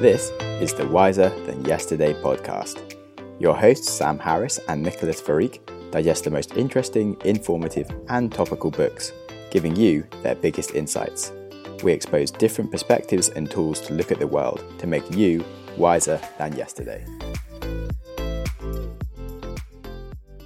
This is the Wiser Than Yesterday podcast. Your hosts, Sam Harris and Nicholas Farik, digest the most interesting, informative, and topical books, giving you their biggest insights. We expose different perspectives and tools to look at the world to make you wiser than yesterday.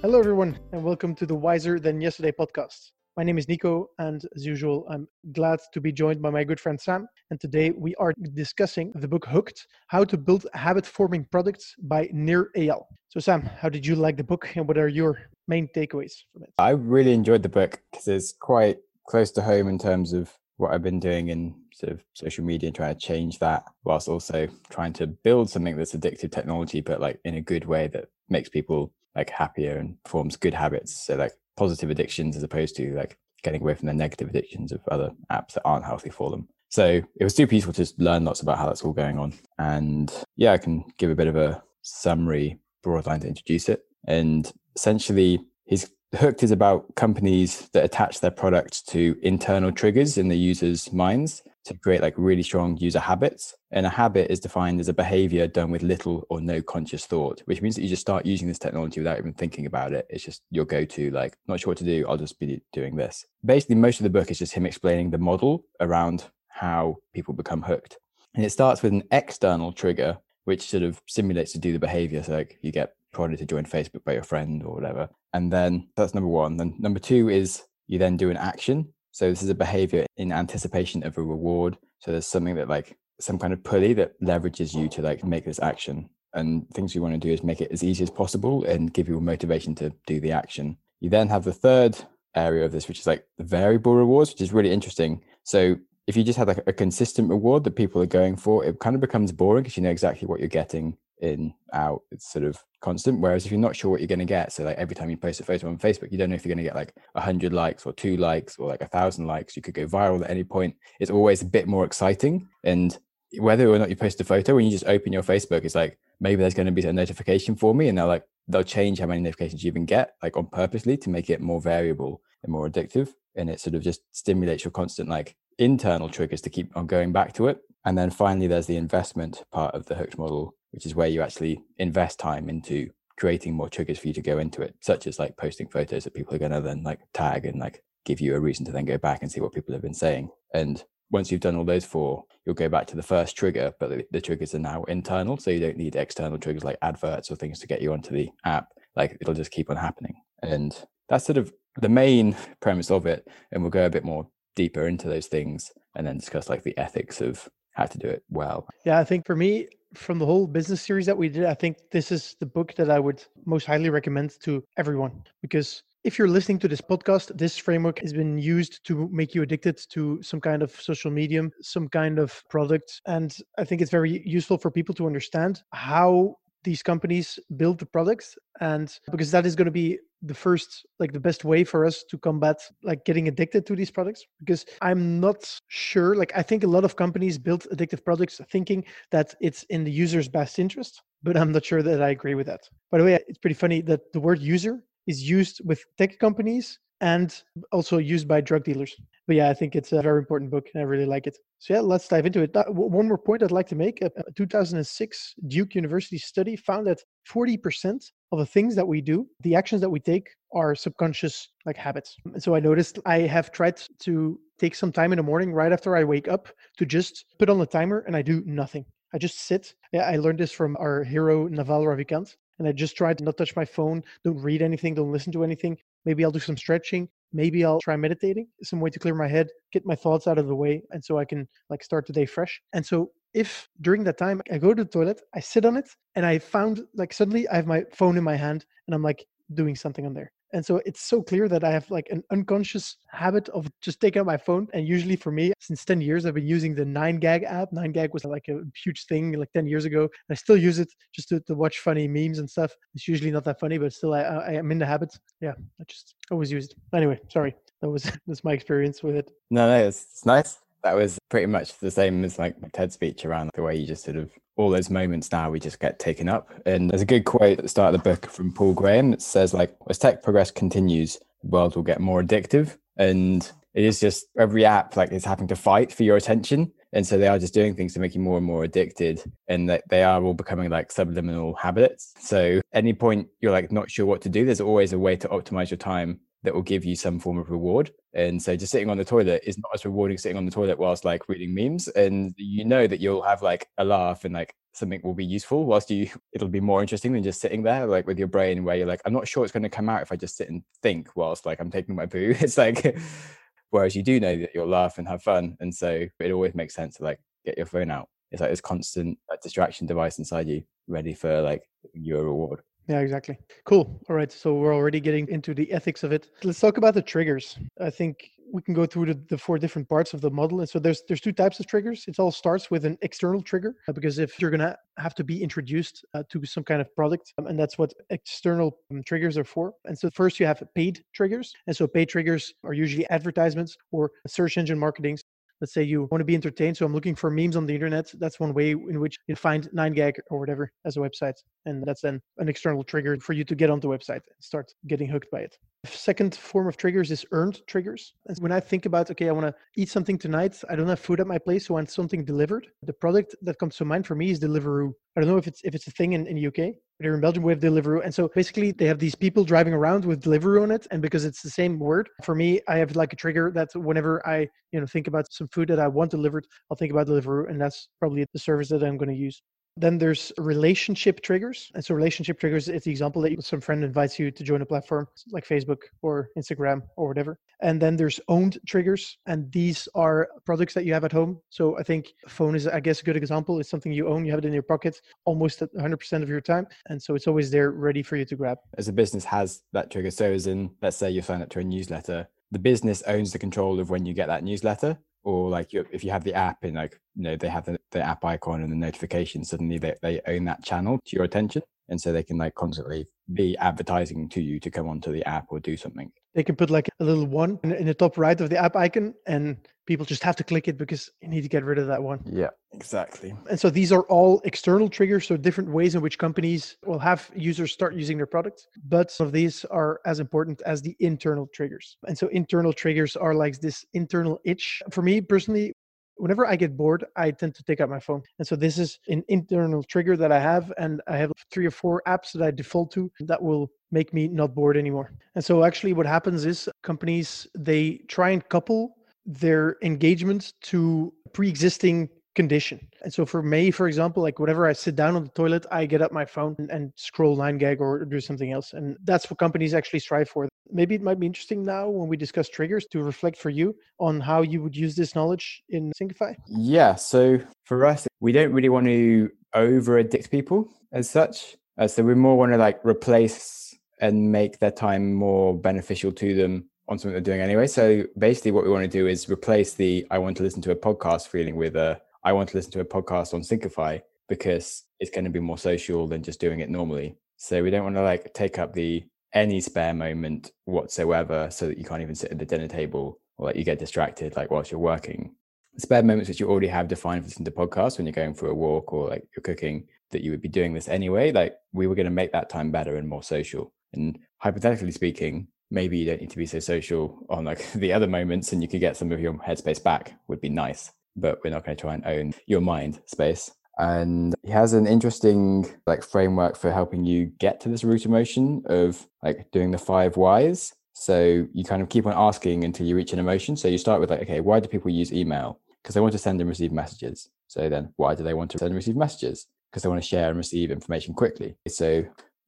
Hello, everyone, and welcome to the Wiser Than Yesterday podcast. My name is Nico, and as usual, I'm glad to be joined by my good friend Sam. And today we are discussing the book Hooked How to Build Habit Forming Products by Nir Eyal. So, Sam, how did you like the book, and what are your main takeaways from it? I really enjoyed the book because it's quite close to home in terms of what I've been doing in sort of social media and trying to change that whilst also trying to build something that's addictive technology, but like in a good way that makes people like happier and forms good habits. So like positive addictions as opposed to like getting away from the negative addictions of other apps that aren't healthy for them. So it was super useful to just learn lots about how that's all going on. And yeah, I can give a bit of a summary broad line to introduce it. And essentially, his Hooked is about companies that attach their product to internal triggers in the user's minds to create like really strong user habits. And a habit is defined as a behavior done with little or no conscious thought, which means that you just start using this technology without even thinking about it. It's just your go to, like, not sure what to do, I'll just be doing this. Basically, most of the book is just him explaining the model around how people become hooked. And it starts with an external trigger, which sort of simulates to do the behavior. So, like, you get prodded to join Facebook by your friend or whatever. And then that's number one. Then number two is you then do an action so this is a behavior in anticipation of a reward. So there's something that like some kind of pulley that leverages you to like make this action. And things you want to do is make it as easy as possible and give you motivation to do the action. You then have the third area of this, which is like the variable rewards, which is really interesting. So if you just have like a consistent reward that people are going for, it kind of becomes boring because you know exactly what you're getting in out it's sort of constant. Whereas if you're not sure what you're going to get so like every time you post a photo on facebook you don't know if you're going to get like 100 likes or two likes or like a thousand likes. You could go viral at any point. It's always a bit more exciting. And whether or not you post a photo when you just open your facebook it's like maybe there's going to be a notification for me and they'll like they'll change how many notifications you even get like on purposely to make it more variable and more addictive. And it sort of just stimulates your constant like internal triggers to keep on going back to it. And then finally there's the investment part of the hooked model which is where you actually invest time into creating more triggers for you to go into it, such as like posting photos that people are going to then like tag and like give you a reason to then go back and see what people have been saying. And once you've done all those four, you'll go back to the first trigger, but the, the triggers are now internal. So you don't need external triggers like adverts or things to get you onto the app. Like it'll just keep on happening. And that's sort of the main premise of it. And we'll go a bit more deeper into those things and then discuss like the ethics of how to do it well. Yeah, I think for me, from the whole business series that we did, I think this is the book that I would most highly recommend to everyone because if you're listening to this podcast, this framework has been used to make you addicted to some kind of social medium, some kind of product. And I think it's very useful for people to understand how these companies build the products and because that is going to be the first like the best way for us to combat like getting addicted to these products because i'm not sure like i think a lot of companies build addictive products thinking that it's in the user's best interest but i'm not sure that i agree with that by the way it's pretty funny that the word user is used with tech companies and also used by drug dealers. But yeah, I think it's a very important book and I really like it. So yeah, let's dive into it. Uh, one more point I'd like to make. Uh, uh, a 2006 Duke University study found that 40% of the things that we do, the actions that we take are subconscious like habits. So I noticed I have tried to take some time in the morning right after I wake up to just put on the timer and I do nothing. I just sit. I learned this from our hero Naval Ravikant and I just try to not touch my phone, don't read anything, don't listen to anything. Maybe I'll do some stretching. Maybe I'll try meditating, some way to clear my head, get my thoughts out of the way, and so I can like start the day fresh. And so if during that time I go to the toilet, I sit on it, and I found like suddenly I have my phone in my hand, and I'm like doing something on there. And so it's so clear that I have like an unconscious habit of just taking out my phone. And usually for me, since 10 years, I've been using the 9gag app. 9gag was like a huge thing like 10 years ago. I still use it just to, to watch funny memes and stuff. It's usually not that funny, but still I, I am in the habit. Yeah, I just always use it. Anyway, sorry. That was that's my experience with it. No, no, it's, it's nice. That was pretty much the same as like my TED speech around the way you just sort of all those moments now we just get taken up. And there's a good quote at the start of the book from Paul Graham that says like as tech progress continues, the world will get more addictive. And it is just every app like is having to fight for your attention. And so they are just doing things to make you more and more addicted and that they are all becoming like subliminal habits. So any point you're like not sure what to do, there's always a way to optimize your time that will give you some form of reward. And so just sitting on the toilet is not as rewarding sitting on the toilet whilst like reading memes. And you know that you'll have like a laugh and like something will be useful whilst you it'll be more interesting than just sitting there like with your brain where you're like, I'm not sure it's going to come out if I just sit and think whilst like I'm taking my poo. It's like whereas you do know that you'll laugh and have fun. And so it always makes sense to like get your phone out. It's like this constant like, distraction device inside you, ready for like your reward. Yeah, exactly. Cool. All right. So we're already getting into the ethics of it. Let's talk about the triggers. I think we can go through the, the four different parts of the model. And so there's there's two types of triggers. It all starts with an external trigger uh, because if you're gonna have to be introduced uh, to some kind of product, um, and that's what external um, triggers are for. And so first you have paid triggers, and so paid triggers are usually advertisements or search engine marketing let's say you want to be entertained so i'm looking for memes on the internet that's one way in which you find 9gag or whatever as a website and that's then an external trigger for you to get on the website and start getting hooked by it. Second form of triggers is earned triggers when i think about okay i want to eat something tonight i don't have food at my place so i want something delivered the product that comes to mind for me is deliveroo. I don't know if it's if it's a thing in, in uk but here in belgium we have deliveroo and so basically they have these people driving around with deliveroo on it and because it's the same word for me i have like a trigger that whenever i you know think about some food that i want delivered i'll think about deliveroo and that's probably the service that i'm going to use then there's relationship triggers. And so relationship triggers is the example that some friend invites you to join a platform like Facebook or Instagram or whatever. And then there's owned triggers. And these are products that you have at home. So I think phone is, I guess, a good example. It's something you own, you have it in your pocket almost 100% of your time. And so it's always there ready for you to grab. As a business has that trigger. So as in, let's say you sign up to a newsletter, the business owns the control of when you get that newsletter or like if you have the app and like you know they have the, the app icon and the notification suddenly they, they own that channel to your attention and so they can like constantly be advertising to you to come onto the app or do something. They can put like a little one in, the top right of the app icon and people just have to click it because you need to get rid of that one. Yeah exactly. And so these are all external triggers so different ways in which companies will have users start using their products but some of these are as important as the internal triggers. And so internal triggers are like this internal itch. For me personally whenever I get bored, I tend to take out my phone. And so this is an internal trigger that I have. And I have three or four apps that I default to that will make me not bored anymore. And so actually what happens is companies, they try and couple their engagement to pre-existing condition. And so for me, for example, like whenever I sit down on the toilet, I get up my phone and, and scroll 9gag or do something else. And that's what companies actually strive for. Maybe it might be interesting now when we discuss triggers to reflect for you on how you would use this knowledge in Syncify. Yeah. So for us, we don't really want to over addict people as such. Uh, so we more want to like replace and make their time more beneficial to them on something they're doing anyway. So basically, what we want to do is replace the I want to listen to a podcast feeling with a I want to listen to a podcast on Syncify because it's going to be more social than just doing it normally. So we don't want to like take up the any spare moment whatsoever so that you can't even sit at the dinner table or like you get distracted like whilst you're working. Spare moments which you already have defined for listening to podcasts when you're going for a walk or like you're cooking that you would be doing this anyway. Like we were going to make that time better and more social. And hypothetically speaking, maybe you don't need to be so social on like the other moments and you could get some of your headspace back would be nice but we're not going to try and own your mind space. And he has an interesting like framework for helping you get to this root emotion of like doing the five whys. So you kind of keep on asking until you reach an emotion. So you start with like, okay, why do people use email? Because they want to send and receive messages. So then why do they want to send and receive messages? Because they want to share and receive information quickly. So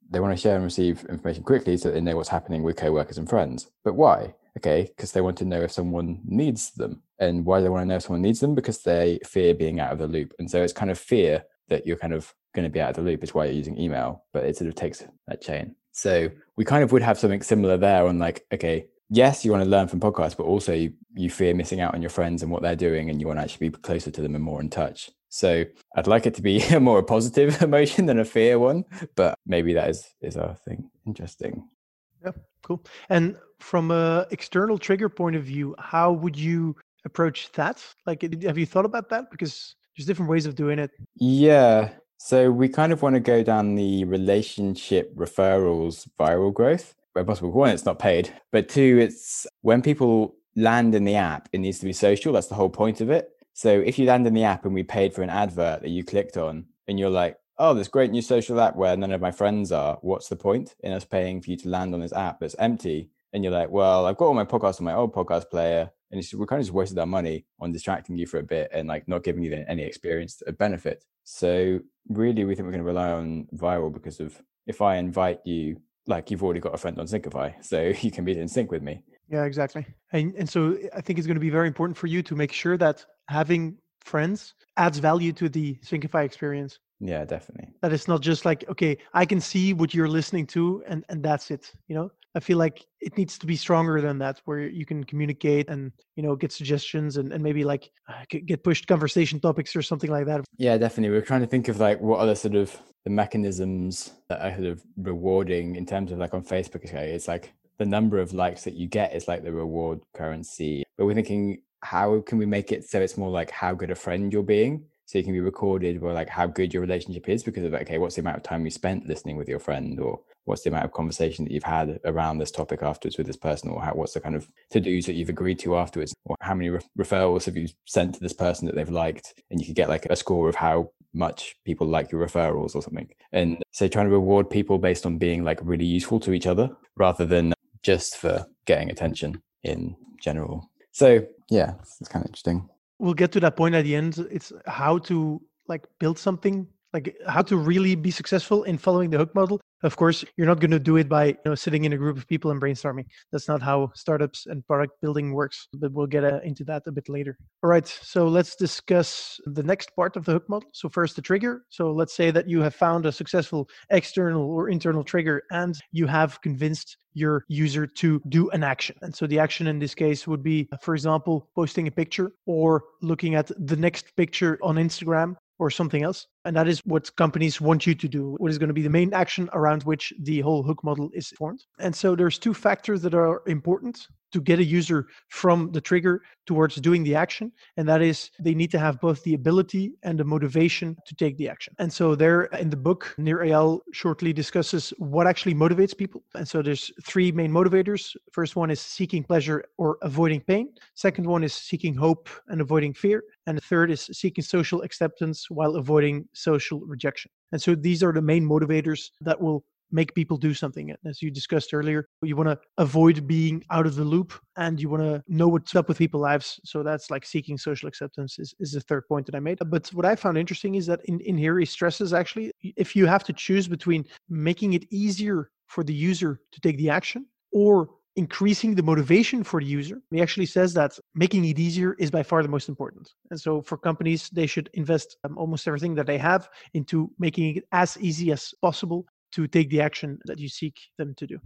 they want to share and receive information quickly so they know what's happening with coworkers and friends. But why? Okay, because they want to know if someone needs them. And why they want to know if someone needs them? Because they fear being out of the loop. And so it's kind of fear that you're kind of going to be out of the loop is why you're using email, but it sort of takes that chain. So we kind of would have something similar there on like, okay, yes, you want to learn from podcasts, but also you, you fear missing out on your friends and what they're doing, and you want to actually be closer to them and more in touch. So I'd like it to be a more a positive emotion than a fear one, but maybe that is is our thing. Interesting. Yeah, cool. And from a external trigger point of view, how would you approach that? Like, have you thought about that? Because there's different ways of doing it. Yeah. So we kind of want to go down the relationship referrals viral growth where possible. One, it's not paid, but two, it's when people land in the app, it needs to be social. That's the whole point of it. So if you land in the app and we paid for an advert that you clicked on and you're like, oh, this great new social app where none of my friends are, what's the point in us paying for you to land on this app that's empty? And you're like, well, I've got all my podcasts on my old podcast player. And it's, we kind of just wasted our money on distracting you for a bit and like not giving you any experience of benefit. So really, we think we're going to rely on viral because of if I invite you, like you've already got a friend on Syncify, so you can be in sync with me. Yeah, exactly. And and so I think it's going to be very important for you to make sure that having friends adds value to the Syncify experience. Yeah, definitely. That it's not just like, okay, I can see what you're listening to and and that's it, you know? I feel like it needs to be stronger than that, where you can communicate and you know get suggestions and, and maybe like uh, get pushed conversation topics or something like that. Yeah, definitely. We're trying to think of like what other sort of the mechanisms that are sort of rewarding in terms of like on Facebook. Okay, It's like the number of likes that you get is like the reward currency. But we're thinking, how can we make it so it's more like how good a friend you're being? So you can be recorded or like how good your relationship is because of okay, what's the amount of time you spent listening with your friend or what's the amount of conversation that you've had around this topic afterwards with this person or how, what's the kind of to-dos that you've agreed to afterwards or how many re- referrals have you sent to this person that they've liked? And you could get like a score of how much people like your referrals or something. And so trying to reward people based on being like really useful to each other rather than just for getting attention in general. So yeah it's kind of interesting we'll get to that point at the end. It's how to like build something like how to really be successful in following the hook model of course, you're not going to do it by you know sitting in a group of people and brainstorming. That's not how startups and product building works. But we'll get uh, into that a bit later. All right, so let's discuss the next part of the hook model. So first, the trigger. So let's say that you have found a successful external or internal trigger, and you have convinced your user to do an action. And so the action in this case would be, for example, posting a picture or looking at the next picture on Instagram or something else. And that is what companies want you to do, what is going to be the main action around which the whole hook model is formed. And so there's two factors that are important to get a user from the trigger towards doing the action. And that is they need to have both the ability and the motivation to take the action. And so there in the book, Nir Eyal shortly discusses what actually motivates people. And so there's three main motivators. First one is seeking pleasure or avoiding pain. Second one is seeking hope and avoiding fear. And the third is seeking social acceptance while avoiding social rejection. And so these are the main motivators that will make people do something. As you discussed earlier, you want to avoid being out of the loop and you want to know what's up with people's lives. So that's like seeking social acceptance is, is the third point that I made. But what I found interesting is that in, in here he stresses actually, if you have to choose between making it easier for the user to take the action or increasing the motivation for the user. He actually says that making it easier is by far the most important. And so for companies, they should invest um, almost everything that they have into making it as easy as possible to take the action that you seek them to do.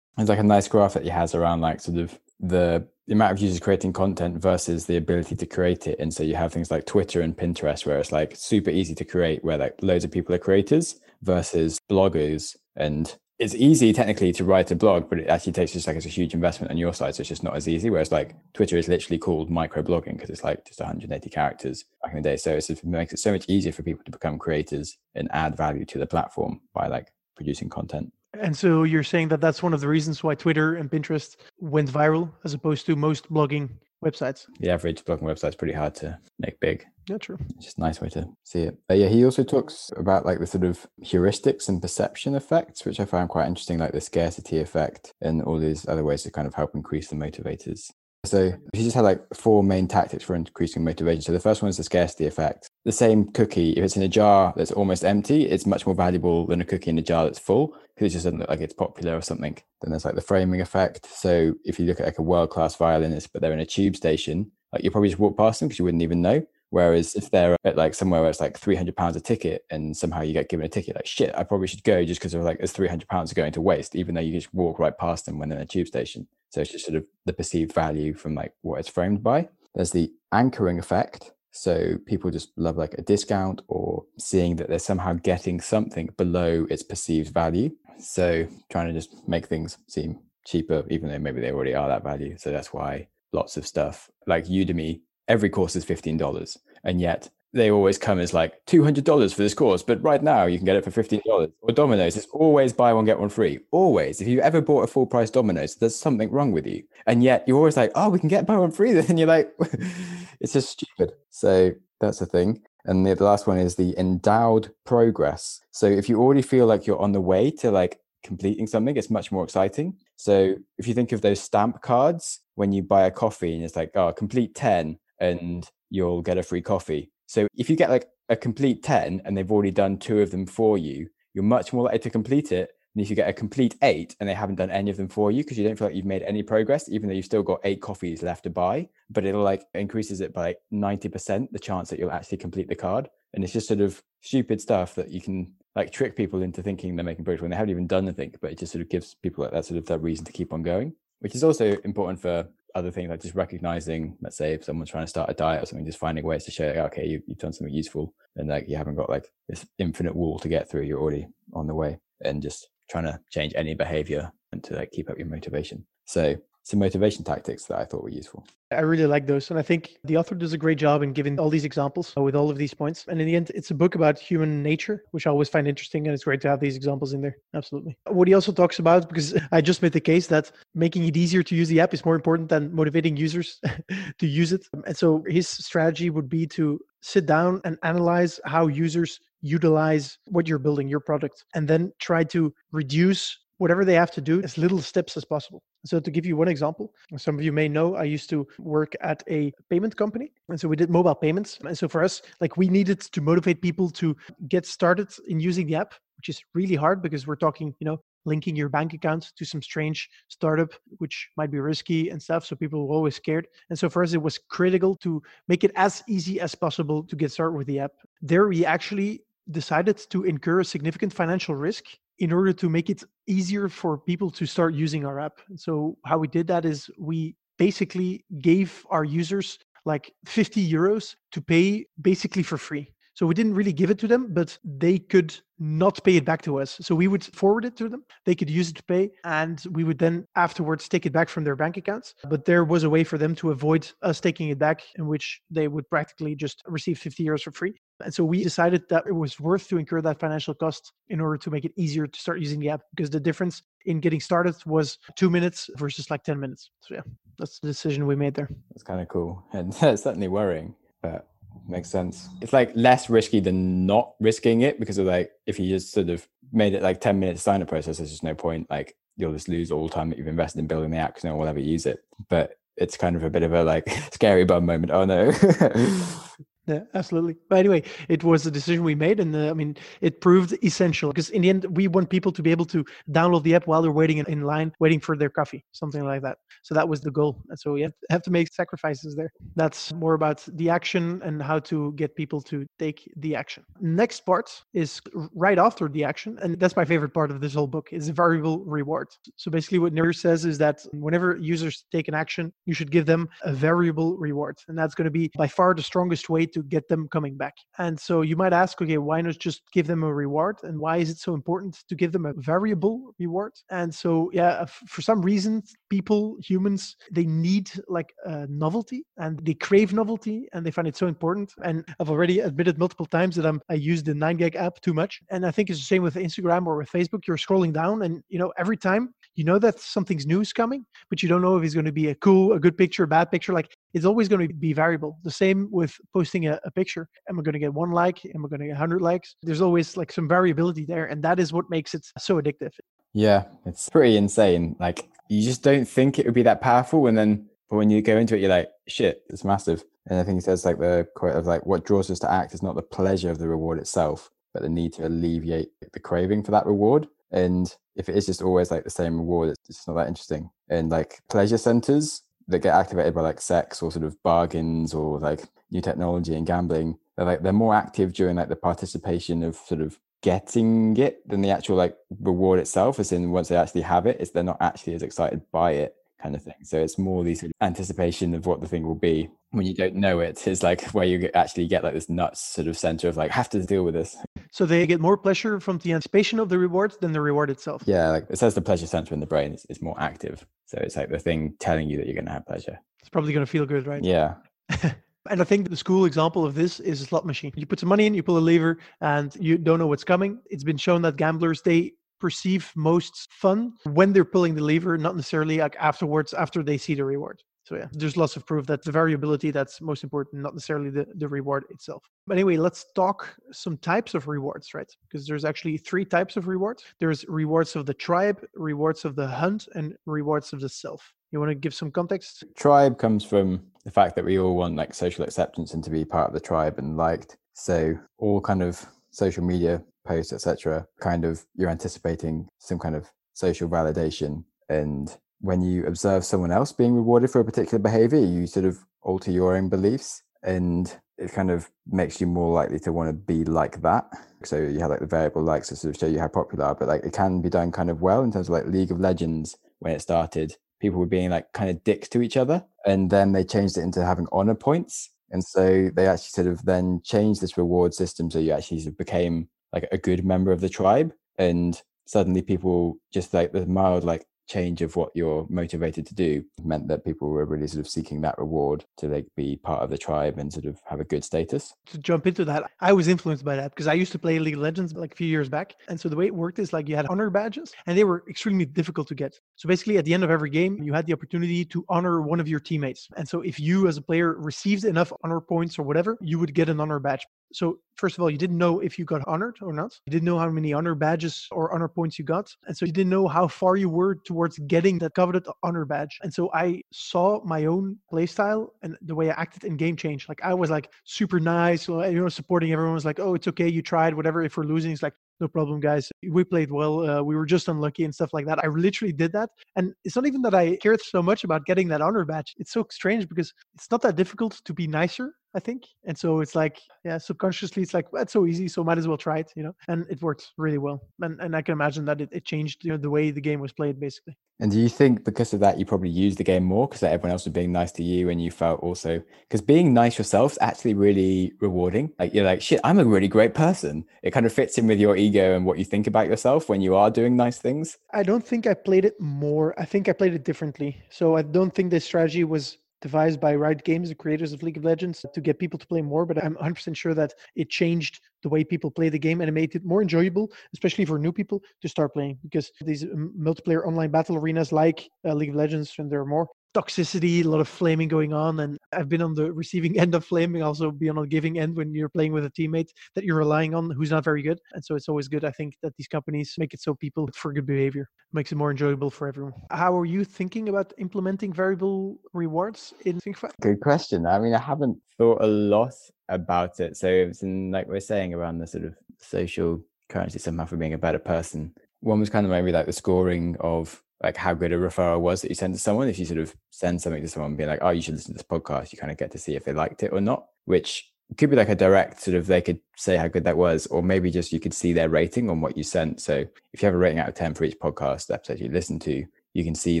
It's like a nice graph that he has around like sort of the, the amount of users creating content versus the ability to create it. And so you have things like Twitter and Pinterest where it's like super easy to create, where like loads of people are creators versus bloggers and it's easy technically to write a blog, but it actually takes just like it's a huge investment on your side. So it's just not as easy. Whereas like Twitter is literally called micro blogging because it's like just 180 characters back in the day. So it makes it so much easier for people to become creators and add value to the platform by like producing content. And so you're saying that that's one of the reasons why Twitter and Pinterest went viral as opposed to most blogging websites. The average blogging website is pretty hard to make big. Yeah, true. It's just a nice way to see it. But yeah, he also talks about like the sort of heuristics and perception effects, which I find quite interesting, like the scarcity effect and all these other ways to kind of help increase the motivators. So he just had like four main tactics for increasing motivation. So the first one is the scarcity effect. The same cookie, if it's in a jar that's almost empty, it's much more valuable than a cookie in a jar that's full because it just doesn't look like it's popular or something. Then there's like the framing effect. So if you look at like a world class violinist, but they're in a tube station, like you probably just walk past them because you wouldn't even know. Whereas if they're at like somewhere where it's like 300 pounds a ticket and somehow you get given a ticket, like shit, I probably should go just because of like there's 300 pounds going to waste, even though you just walk right past them when they're in a tube station. So it's just sort of the perceived value from like what it's framed by. There's the anchoring effect. So people just love like a discount or seeing that they're somehow getting something below its perceived value. So trying to just make things seem cheaper, even though maybe they already are that value. So that's why lots of stuff like Udemy every course is $15 and yet they always come as like $200 for this course, but right now you can get it for $15. Or Domino's, it's always buy one, get one free. Always. If you ever bought a full price Domino's, there's something wrong with you. And yet you're always like, oh, we can get buy one free. Then you're like, it's just stupid. So that's a thing. And the, the last one is the endowed progress. So if you already feel like you're on the way to like completing something, it's much more exciting. So if you think of those stamp cards when you buy a coffee and it's like, oh, complete 10 and you'll get a free coffee so if you get like a complete 10 and they've already done two of them for you, you're much more likely to complete it than if you get a complete eight and they haven't done any of them for you because you don't feel like you've made any progress, even though you've still got eight coffees left to buy. But it'll like increases it by like 90% the chance that you'll actually complete the card. And it's just sort of stupid stuff that you can like trick people into thinking they're making progress when they haven't even done anything, but it just sort of gives people like that sort of that reason to keep on going, which is also important for other things like just recognizing, let's say, if someone's trying to start a diet or something, just finding ways to show, okay, you, have done something useful, and like you haven't got like this infinite wall to get through. You're already on the way, and just trying to change any behavior and to like keep up your motivation. So some motivation tactics that I thought were useful. I really like those. And I think the author does a great job in giving all these examples uh, with all of these points. And in the end, it's a book about human nature, which I always find interesting. And it's great to have these examples in there. Absolutely. What he also talks about, because I just made the case that making it easier to use the app is more important than motivating users to use it. And so his strategy would be to sit down and analyze how users utilize what you're building, your product, and then try to reduce whatever they have to do as little steps as possible. So, to give you one example, some of you may know I used to work at a payment company. And so we did mobile payments. And so for us, like we needed to motivate people to get started in using the app, which is really hard because we're talking, you know, linking your bank account to some strange startup, which might be risky and stuff. So people were always scared. And so for us, it was critical to make it as easy as possible to get started with the app. There, we actually decided to incur a significant financial risk in order to make it easier for people to start using our app. So how we did that is we basically gave our users like 50 euros to pay basically for free. So we didn't really give it to them, but they could not pay it back to us. So we would forward it to them. They could use it to pay, and we would then afterwards take it back from their bank accounts. But there was a way for them to avoid us taking it back, in which they would practically just receive 50 euros for free. And so we decided that it was worth to incur that financial cost in order to make it easier to start using the app because the difference in getting started was two minutes versus like 10 minutes. So, yeah, that's the decision we made there. That's kind of cool. And certainly worrying, but makes sense. It's like less risky than not risking it because of like if you just sort of made it like 10 minutes sign up process, there's just no point. Like you'll just lose all the time that you've invested in building the app because no one will ever use it. But it's kind of a bit of a like scary bum moment. Oh no. Yeah, absolutely. But anyway, it was a decision we made, and uh, I mean, it proved essential because in the end, we want people to be able to download the app while they're waiting in line, waiting for their coffee, something like that. So that was the goal. And so we have, have to make sacrifices there. That's more about the action and how to get people to take the action. Next part is right after the action, and that's my favorite part of this whole book is variable reward. So basically, what Nir says is that whenever users take an action, you should give them a variable reward, and that's going to be by far the strongest way to get them coming back. And so you might ask, okay, why not just give them a reward? And why is it so important to give them a variable reward? And so, yeah, uh, for some reason, people, humans, they need like novelty and they crave novelty and they find it so important. And I've already admitted multiple times that I'm, I use the 9gag app too much. And I think it's the same with Instagram or with Facebook. You're scrolling down and, you know, every time you know that something's new is coming, but you don't know if it's going to be a cool, a good picture, a bad picture. Like it's always going to be variable. The same with posting a, a picture. Am I going to get one like? Am I going to get 100 likes? There's always like some variability there. And that is what makes it so addictive. Yeah, it's pretty insane. Like you just don't think it would be that powerful. And then but when you go into it, you're like, shit, it's massive. And I think he says like the quote of like, what draws us to act is not the pleasure of the reward itself, but the need to alleviate the craving for that reward. And if it is just always like the same reward, it's just not that interesting. And like pleasure centers that get activated by like sex or sort of bargains or like new technology and gambling, they're like they're more active during like the participation of sort of getting it than the actual like reward itself. As in once they actually have it, it's they're not actually as excited by it kind of thing. So it's more the sort of anticipation of what the thing will be when you don't know it is like where you actually get like this nuts sort of center of like have to deal with this. So they get more pleasure from the anticipation of the reward than the reward itself. Yeah, like it says the pleasure center in the brain is, is more active. So it's like the thing telling you that you're going to have pleasure. It's probably going to feel good, right? Yeah. And I think the school example of this is a slot machine. You put some money in, you pull a lever, and you don't know what's coming. It's been shown that gamblers, they perceive most fun when they're pulling the lever, not necessarily like afterwards after they see the reward. So yeah, there's lots of proof that the variability that's most important, not necessarily the, the reward itself. But anyway, let's talk some types of rewards, right? Because there's actually three types of rewards. There's rewards of the tribe, rewards of the hunt, and rewards of the self. You want to give some context? Tribe comes from the fact that we all want like social acceptance and to be part of the tribe and liked. So all kind of social media posts, etc., kind of you're anticipating some kind of social validation and when you observe someone else being rewarded for a particular behavior, you sort of alter your own beliefs and it kind of makes you more likely to want to be like that. So you have like the variable likes to sort of show you how popular, but like it can be done kind of well in terms of like League of Legends when it started. People were being like kind of dicks to each other, and then they changed it into having honor points, and so they actually sort of then changed this reward system so you actually sort of became like a good member of the tribe, and suddenly people just like the mild like change of what you're motivated to do meant that people were really sort of seeking that reward to like be part of the tribe and sort of have a good status. To jump into that, I was influenced by that because I used to play League of Legends like a few years back. And so the way it worked is like you had honor badges and they were extremely difficult to get. So basically at the end of every game, you had the opportunity to honor one of your teammates. And so if you as a player received enough honor points or whatever, you would get an honor badge. So first of all, you didn't know if you got honored or not. You didn't know how many honor badges or honor points you got. And so you didn't know how far you were towards getting that coveted honor badge. And so I saw my own playstyle and the way I acted in game change. Like I was like super nice, you know, supporting everyone was like, oh, it's okay, you tried, whatever. If we're losing, it's like, no problem, guys. We played well. Uh, we were just unlucky and stuff like that. I literally did that. And it's not even that I cared so much about getting that honor badge. It's so strange because it's not that difficult to be nicer I think. And so it's like, yeah, subconsciously, it's like, well, it's so easy, so might as well try it, you know. And it worked really well. And and I can imagine that it, it changed you know, the way the game was played, basically. And do you think because of that, you probably used the game more because everyone else was being nice to you, and you felt also because being nice yourself is actually really rewarding. Like you're like, shit, I'm a really great person. It kind of fits in with your ego and what you think about yourself when you are doing nice things. I don't think I played it more. I think I played it differently. So I don't think the strategy was devised by Riot Games, the creators of League of Legends, to get people to play more. But I'm 100% sure that it changed the way people play the game and it made it more enjoyable, especially for new people to start playing because these multiplayer online battle arenas like uh, League of Legends, and there are more, toxicity, a lot of flaming going on. And I've been on the receiving end of flaming, also be on the giving end when you're playing with a teammate that you're relying on who's not very good. And so it's always good, I think, that these companies make it so people for good behavior makes it more enjoyable for everyone. How are you thinking about implementing variable rewards in Syncify? Good question. I mean, I haven't thought a lot about it. So it's in like we're saying around the sort of social currency somehow for being a better person. One was kind of maybe like the scoring of like how good a referral was that you sent to someone. If you sort of send something to someone, being like, "Oh, you should listen to this podcast," you kind of get to see if they liked it or not, which could be like a direct sort of they could say how good that was, or maybe just you could see their rating on what you sent. So if you have a rating out of ten for each podcast episode you listen to, you can see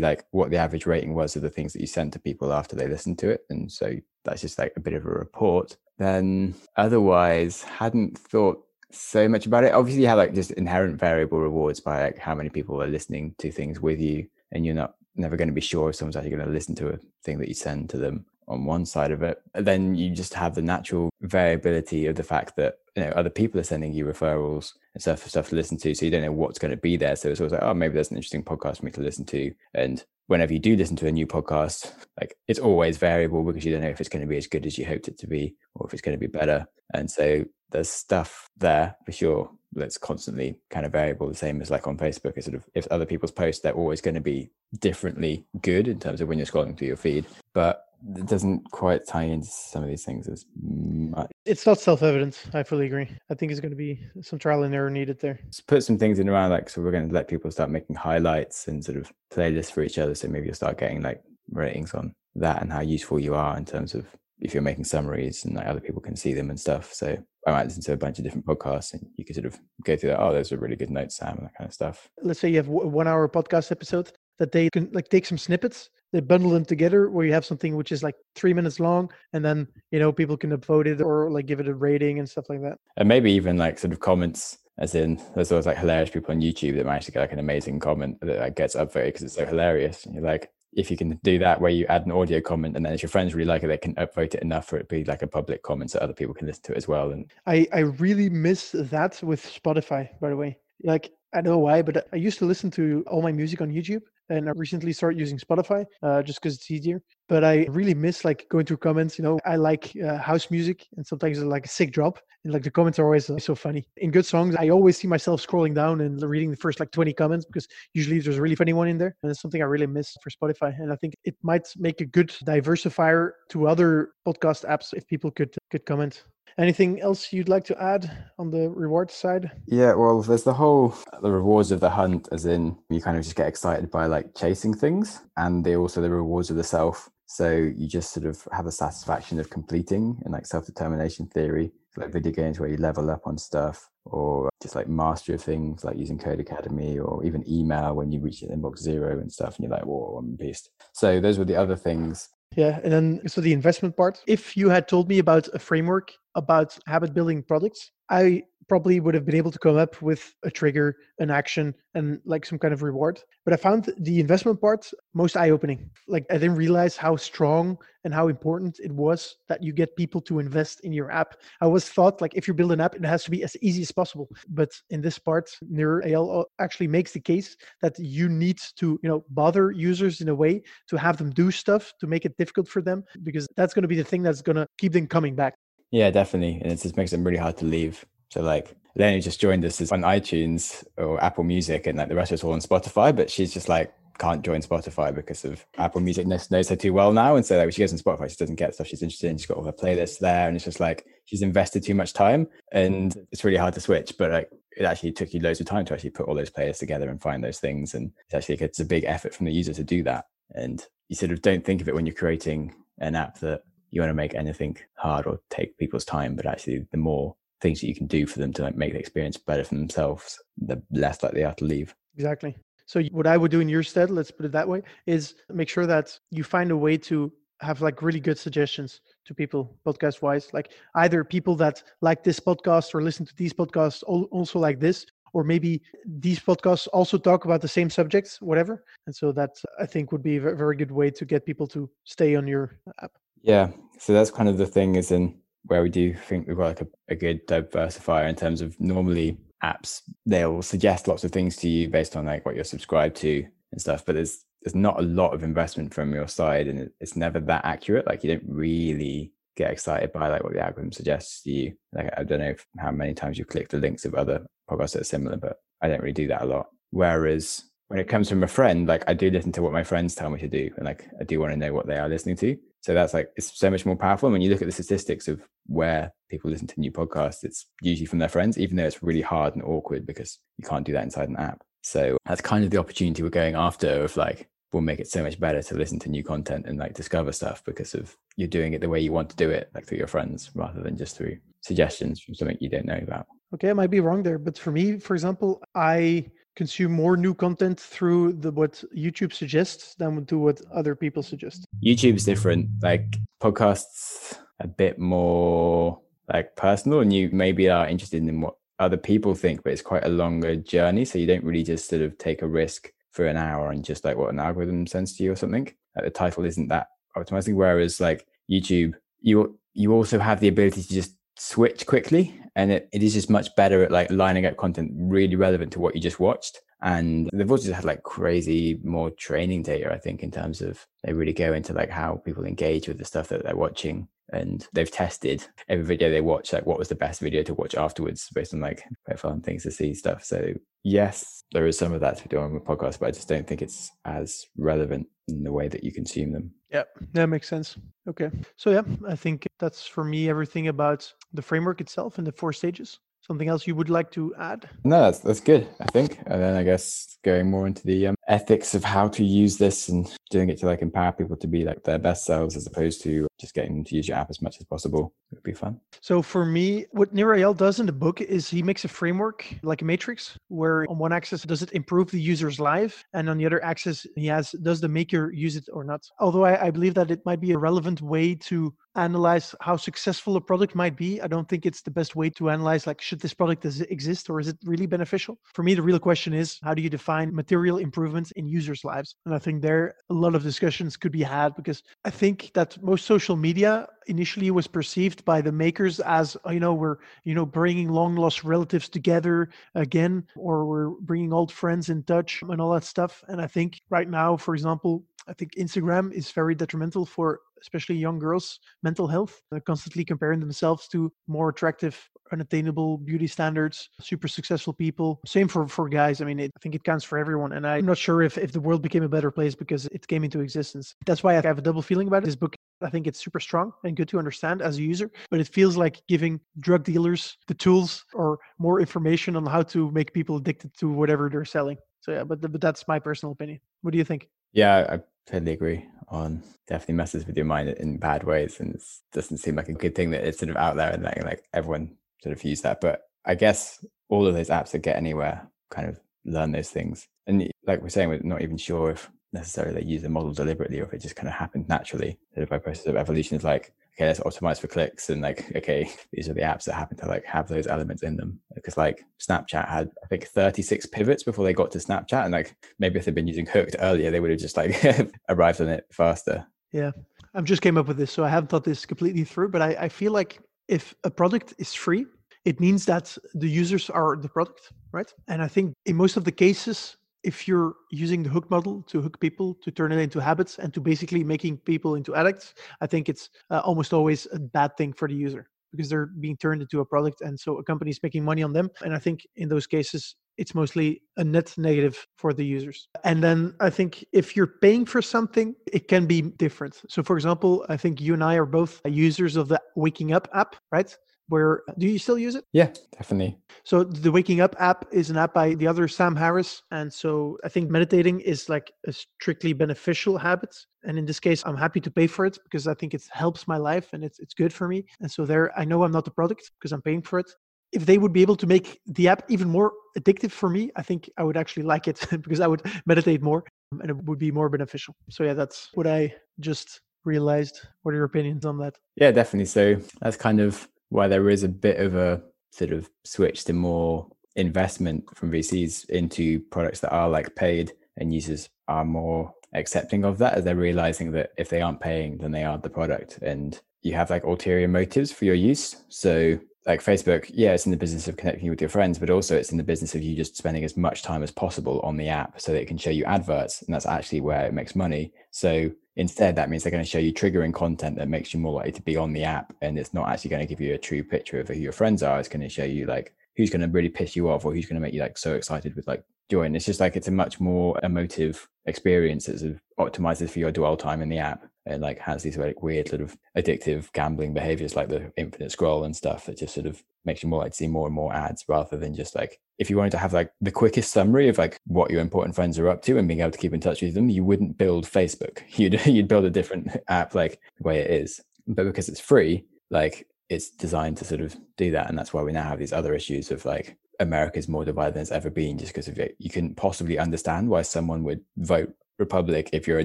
like what the average rating was of the things that you sent to people after they listened to it, and so that's just like a bit of a report. Then otherwise, hadn't thought so much about it. Obviously, you have like just inherent variable rewards by like how many people are listening to things with you, and you're not never going to be sure if someone's actually going to listen to a thing that you send to them on one side of it. Then you just have the natural variability of the fact that you know other people are sending you referrals and stuff stuff to listen to, so you don't know what's going to be there. So it's always like, oh, maybe there's an interesting podcast for me to listen to, and whenever you do listen to a new podcast, like it's always variable because you don't know if it's going to be as good as you hoped it to be or if it's going to be better. And so there's stuff there for sure that's constantly kind of variable, the same as like on Facebook. Is sort of if other people's posts, they're always going to be differently good in terms of when you're scrolling through your feed. But it doesn't quite tie into some of these things as much. It's not self-evident. I fully agree. I think it's going to be some trial and error needed there. Let's put some things in around like so we're going to let people start making highlights and sort of playlists for each other. So maybe you'll start getting like ratings on that and how useful you are in terms of if you're making summaries and like other people can see them and stuff. So I might listen to a bunch of different podcasts and you can sort of go through that. Oh, those are really good notes, Sam, and that kind of stuff. Let's say you have a one hour podcast episode that they can like take some snippets they bundle them together where you have something which is like three minutes long and then you know people can upvote it or like give it a rating and stuff like that and maybe even like sort of comments as in there's always like hilarious people on youtube that manage to get like an amazing comment that like, gets upvoted because it's so hilarious and you're like if you can do that where you add an audio comment and then if your friends really like it, they can upvote it enough for it to be like a public comment so other people can listen to it as well. And I, I really miss that with Spotify, by the way. Like I don't know why, but I used to listen to all my music on YouTube and I recently started using Spotify uh, just because it's easier. But I really miss like going through comments. You know, I like uh, house music, and sometimes it's like a sick drop, and like the comments are always uh, so funny. In good songs, I always see myself scrolling down and reading the first like 20 comments because usually there's a really funny one in there, and it's something I really miss for Spotify. And I think it might make a good diversifier to other podcast apps if people could could comment Anything else you'd like to add on the reward side? Yeah, well, there's the whole the rewards of the hunt, as in you kind of just get excited by like chasing things, and they also the rewards of the self. So you just sort of have the satisfaction of completing and like self determination theory, like video games where you level up on stuff, or just like mastery of things like using Codecademy, or even email when you reach inbox zero and stuff, and you're like, whoa, I'm a beast. So those were the other things yeah. And then, so the investment part, if you had told me about a framework about habit building products, I probably would have been able to come up with a trigger, an action, and like some kind of reward. But I found the investment part most eye opening. Like, I didn't realize how strong and how important it was that you get people to invest in your app. I always thought, like, if you build an app, it has to be as easy as possible. But in this part, Nir Eyal actually makes the case that you need to, you know, bother users in a way to have them do stuff to make it difficult for them, because that's going to be the thing that's going to keep them coming back. Yeah, definitely. And it just makes them really hard to leave. So like Lenny just joined us on iTunes or Apple Music and like the rest of us all on Spotify, but she's just like can't join Spotify because of Apple Music knows, knows her too well now. And so like when she goes on Spotify, she doesn't get stuff she's interested in. She's got all her playlists there. And it's just like she's invested too much time and it's really hard to switch. But like it actually took you loads of time to actually put all those playlists together and find those things. And it's actually it's a big effort from the user to do that. And you sort of don't think of it when you're creating an app that you want to make anything hard or take people's time, but actually the more things that you can do for them to like make the experience better for themselves, the less likely they are to leave. Exactly. So what I would do in your stead, let's put it that way, is make sure that you find a way to have like really good suggestions to people podcast wise like either people that like this podcast or listen to these podcasts also like this or maybe these podcasts also talk about the same subjects whatever and so that i think would be a very good way to get people to stay on your app yeah. So that's kind of the thing is in where we do think we've got like a, a good diversifier in terms of normally apps, they'll suggest lots of things to you based on like what you're subscribed to and stuff. But there's there's not a lot of investment from your side and it's never that accurate. Like you don't really get excited by like what the algorithm suggests to you. Like I don't know if, how many times you click the links of other podcasts that are similar, but I don't really do that a lot. Whereas when it comes from a friend, like I do listen to what my friends tell me to do, and like I do want to know what they are listening to. So that's like it's so much more powerful. And when you look at the statistics of where people listen to new podcasts, it's usually from their friends, even though it's really hard and awkward because you can't do that inside an app. So that's kind of the opportunity we're going after of like we'll make it so much better to listen to new content and like discover stuff because of you're doing it the way you want to do it, like through your friends rather than just through suggestions from something you don't know about. Okay, I might be wrong there, but for me, for example, I consume more new content through the what YouTube suggests than do what other people suggest. YouTube's different. Like podcasts a bit more like personal and you maybe are interested in what other people think, but it's quite a longer journey. So you don't really just sort of take a risk for an hour and just like what an algorithm sends to you or something. Like the title isn't that optimizing. Whereas like YouTube, you you also have the ability to just switch quickly and it, it is just much better at like lining up content really relevant to what you just watched. And they've also had like crazy more training data i think in terms of they really go into like how people engage with the stuff that they're watching. And they've tested every video they watch like what was the best video to watch afterwards based on like profile things to see stuff. So yes there is some of that to do on the podcast but i just don't think it's as relevant in the way that you consume them. Yeah that makes sense. Okay. So yeah i think that's for me everything about the framework itself and the four stages? Something else you would like to add? No that's, that's good i think and then i guess going more into the um, ethics of how to use this and doing it to like empower people to be like their best selves as opposed to just getting them to use your app as much as possible. It would be fun. So for me what Nir Eyal does in the book is he makes a framework like a matrix where on one axis does it improve the user's life? And on the other axis he has does the maker use it or not? Although I, I believe that it might be a relevant way to analyze how successful a product might be i don't think it's the best way to analyze like should this product exist or is it really beneficial? For me the real question is how do you define material improvement improvements in users' lives. And I think there a lot of discussions could be had because I think that most social media initially was perceived by the makers as oh, you know we're you know bringing long lost relatives together again or we're bringing old friends in touch and all that stuff and i think right now for example i think instagram is very detrimental for especially young girls' mental health. They're constantly comparing themselves to more attractive, unattainable beauty standards, super successful people. Same for, for guys. I mean, it, I think it counts for everyone. And I'm not sure if, if the world became a better place because it came into existence. That's why I have a double feeling about it. This book I think it's super strong and good to understand as a user, but it feels like giving drug dealers the tools or more information on how to make people addicted to whatever they're selling. So yeah, but but that's my personal opinion. What do you think? Yeah, I totally agree on definitely messes with your mind in bad ways and it doesn't seem like a good thing that it's sort of out there and like, like everyone sort of use that. But i guess all of those apps that get anywhere kind of learn those things. And like we're saying we're not even sure if necessarily they use the model deliberately or if it just kind of happened naturally. Sort of by process of evolution is like okay, let's optimize for clicks and like, okay, these are the apps that happen to like have those elements in them. Because like Snapchat had, I think, 36 pivots before they got to Snapchat. And like maybe if they'd been using Hooked earlier, they would have just like arrived on it faster. Yeah. I've just came up with this. So I haven't thought this completely through, but I, I feel like if a product is free, it means that the users are the product, right? And I think in most of the cases, if you're using the hook model to hook people to turn it into habits and to basically making people into addicts i think it's uh, almost always a bad thing for the user because they're being turned into a product and so a company is making money on them. And i think in those cases it's mostly a net negative for the users. And then i think if you're paying for something it can be different. So for example i think you and i are both users of the waking up app right where do you still use it? Yeah, definitely. So the Waking Up app is an app by the other Sam Harris, and so I think meditating is like a strictly beneficial habit. And in this case, I'm happy to pay for it because I think it helps my life and it's it's good for me. And so there, I know I'm not the product because I'm paying for it. If they would be able to make the app even more addictive for me, I think I would actually like it because I would meditate more and it would be more beneficial. So yeah, that's what I just realized. What are your opinions on that? Yeah, definitely. So that's kind of where there is a bit of a sort of switch to more investment from VCs into products that are like paid and users are more accepting of that as they're realizing that if they aren't paying, then they aren't the product. And you have like ulterior motives for your use. So like Facebook, yeah, it's in the business of connecting with your friends, but also it's in the business of you just spending as much time as possible on the app so that it can show you adverts. And that's actually where it makes money. So instead, that means they're going to show you triggering content that makes you more likely to be on the app. And it's not actually going to give you a true picture of who your friends are. It's going to show you like who's going to really piss you off or who's going to make you like so excited with like join. It's just like it's a much more emotive experience that's optimizes for your dwell time in the app and like has these like weird sort of addictive gambling behaviors like the infinite scroll and stuff that just sort of makes you more like see more and more ads rather than just like if you wanted to have like the quickest summary of like what your important friends are up to and being able to keep in touch with them you wouldn't build facebook. You'd you'd build a different app like the way it is. But because it's free like it's designed to sort of do that and that's why we now have these other issues of like america's more divided than it's ever been just because of it. You couldn't possibly understand why someone would vote Republic if you're a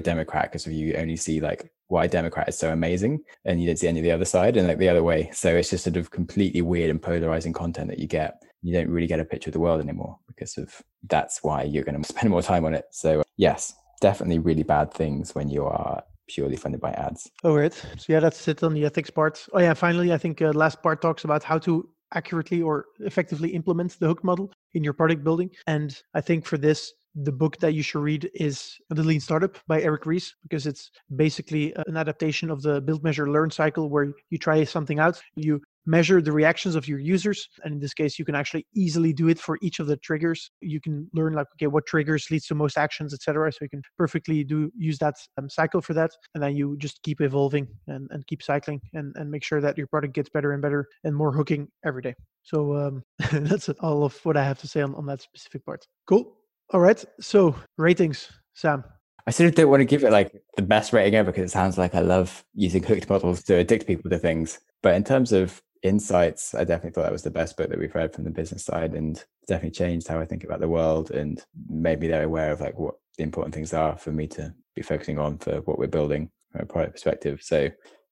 Democrat because you only see like why Democrat is so amazing and you don't see any of the other side and like the other way. So it's just sort of completely weird and polarizing content that you get. You don't really get a picture of the world anymore because of that's why you're going to spend more time on it. So yes, definitely really bad things when you are purely funded by ads. Oh, right. So yeah, that's it on the ethics part. Oh yeah, finally, I think uh, last part talks about how to accurately or effectively implement the hook model in your product building. And I think for this, the book that you should read is The Lean Startup by Eric Ries because it's basically an adaptation of the build, measure, learn cycle where you try something out, you measure the reactions of your users and in this case you can actually easily do it for each of the triggers. You can learn like okay what triggers leads to most actions etc so you can perfectly do use that um, cycle for that and then you just keep evolving and, and keep cycling and, and make sure that your product gets better and better and more hooking every day. So um, that's all of what i have to say on, on that specific part. Cool all right. So ratings, Sam. I sort of don't want to give it like the best rating ever because it sounds like I love using hooked models to addict people to things. But in terms of insights, I definitely thought that was the best book that we've read from the business side and definitely changed how I think about the world and maybe they're aware of like what the important things are for me to be focusing on for what we're building from a product perspective. So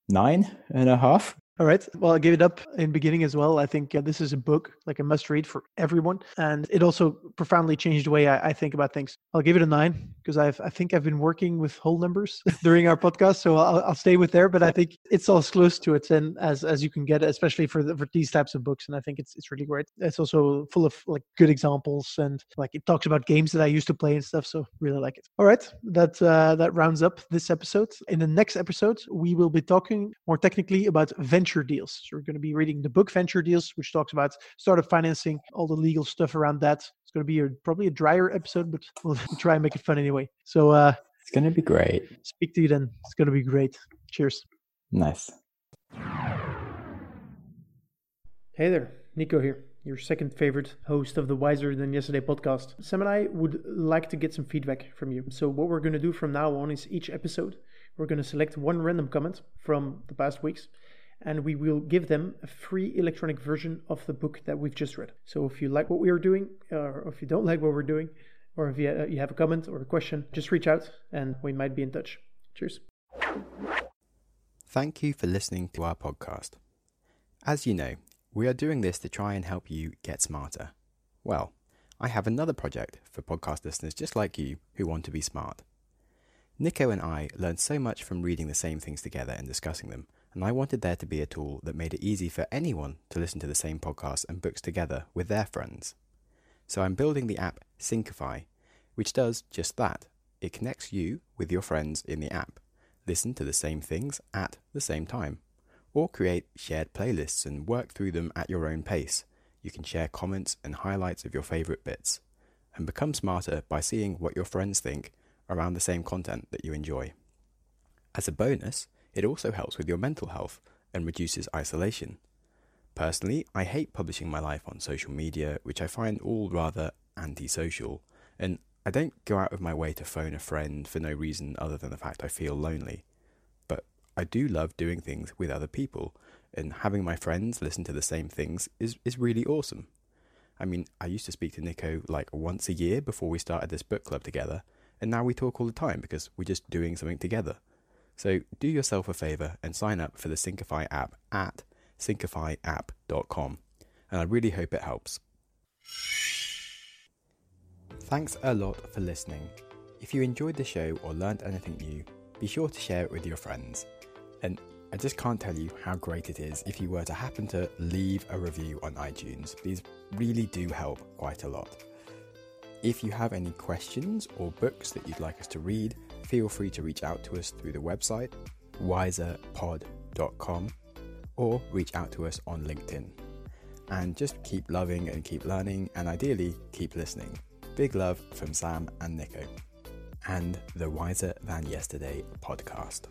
nine and a half. All right. Well, I gave it up in beginning as well. I think uh, this is a book, like a must read for everyone. And it also profoundly changed the way I, I think about things. I'll give it a nine because I've, I think I've been working with whole numbers during our podcast. So I'll, I'll stay with there, but I think it's all as close to it and as, as you can get, especially for, the, for these types of books. And I think it's, it's really great. It's also full of like good examples and like it talks about games that I used to play and stuff. So really like it. All right. That, uh, that rounds up this episode. In the next episode, we will be talking more technically about venture deals. So we're going to be reading the book Venture Deals, which talks about startup financing, all the legal stuff around that. It's going to be a, probably a drier episode, but we'll try and make it fun anyway. So uh, it's going to be great. Speak to you then. It's going to be great. Cheers. Nice. Hey there, Nico here your second favorite host of the Wiser Than Yesterday podcast. Sam and I would like to get some feedback from you. So, what we're going to do from now on is each episode, we're going to select one random comment from the past weeks and we will give them a free electronic version of the book that we've just read. So, if you like what we are doing, or if you don't like what we're doing, or if you, uh, have a comment or a question, just reach out and we might be in touch. Cheers. Thank you for listening to our podcast. As you know, we are doing this to try and help you get smarter. Well, I have another project for podcast listeners just like you who want to be smart. Nico and I learned so much from reading the same things together and discussing them, and I wanted there to be a tool that made it easy for anyone to listen to the same podcasts and books together with their friends. So I'm building the app Syncify, which does just that. It connects you with your friends in the app. Listen to the same things at the same time or create shared playlists and work through them at your own pace. You can share comments and highlights of your favourite bits, and become smarter by seeing what your friends think around the same content that you enjoy. As a bonus, it also helps with your mental health and reduces isolation. Personally, I hate publishing my life on social media, which I find all rather antisocial, and I don't go out of my way to phone a friend for no reason other than the fact I feel lonely. But I do love doing things with other people, and having my friends listen to the same things is, is really awesome. I mean, I used to speak to Nico like once a year before we started this book club together, and now we talk all the time because we're just doing something together. So do yourself a favor and sign up for the Syncify app at syncifyapp.com, and I really hope it helps. Thanks a lot for listening. If you enjoyed the show or learned anything new, be sure to share it with your friends. And I just can't tell you how great it is if you were to happen to leave a review on iTunes. These really do help quite a lot. If you have any questions or books that you'd like us to read, feel free to reach out to us through the website wiserpod.com or reach out to us on LinkedIn. And just keep loving and keep learning, and ideally, keep listening. Big love from Sam and Nico, and the Wiser Than Yesterday podcast.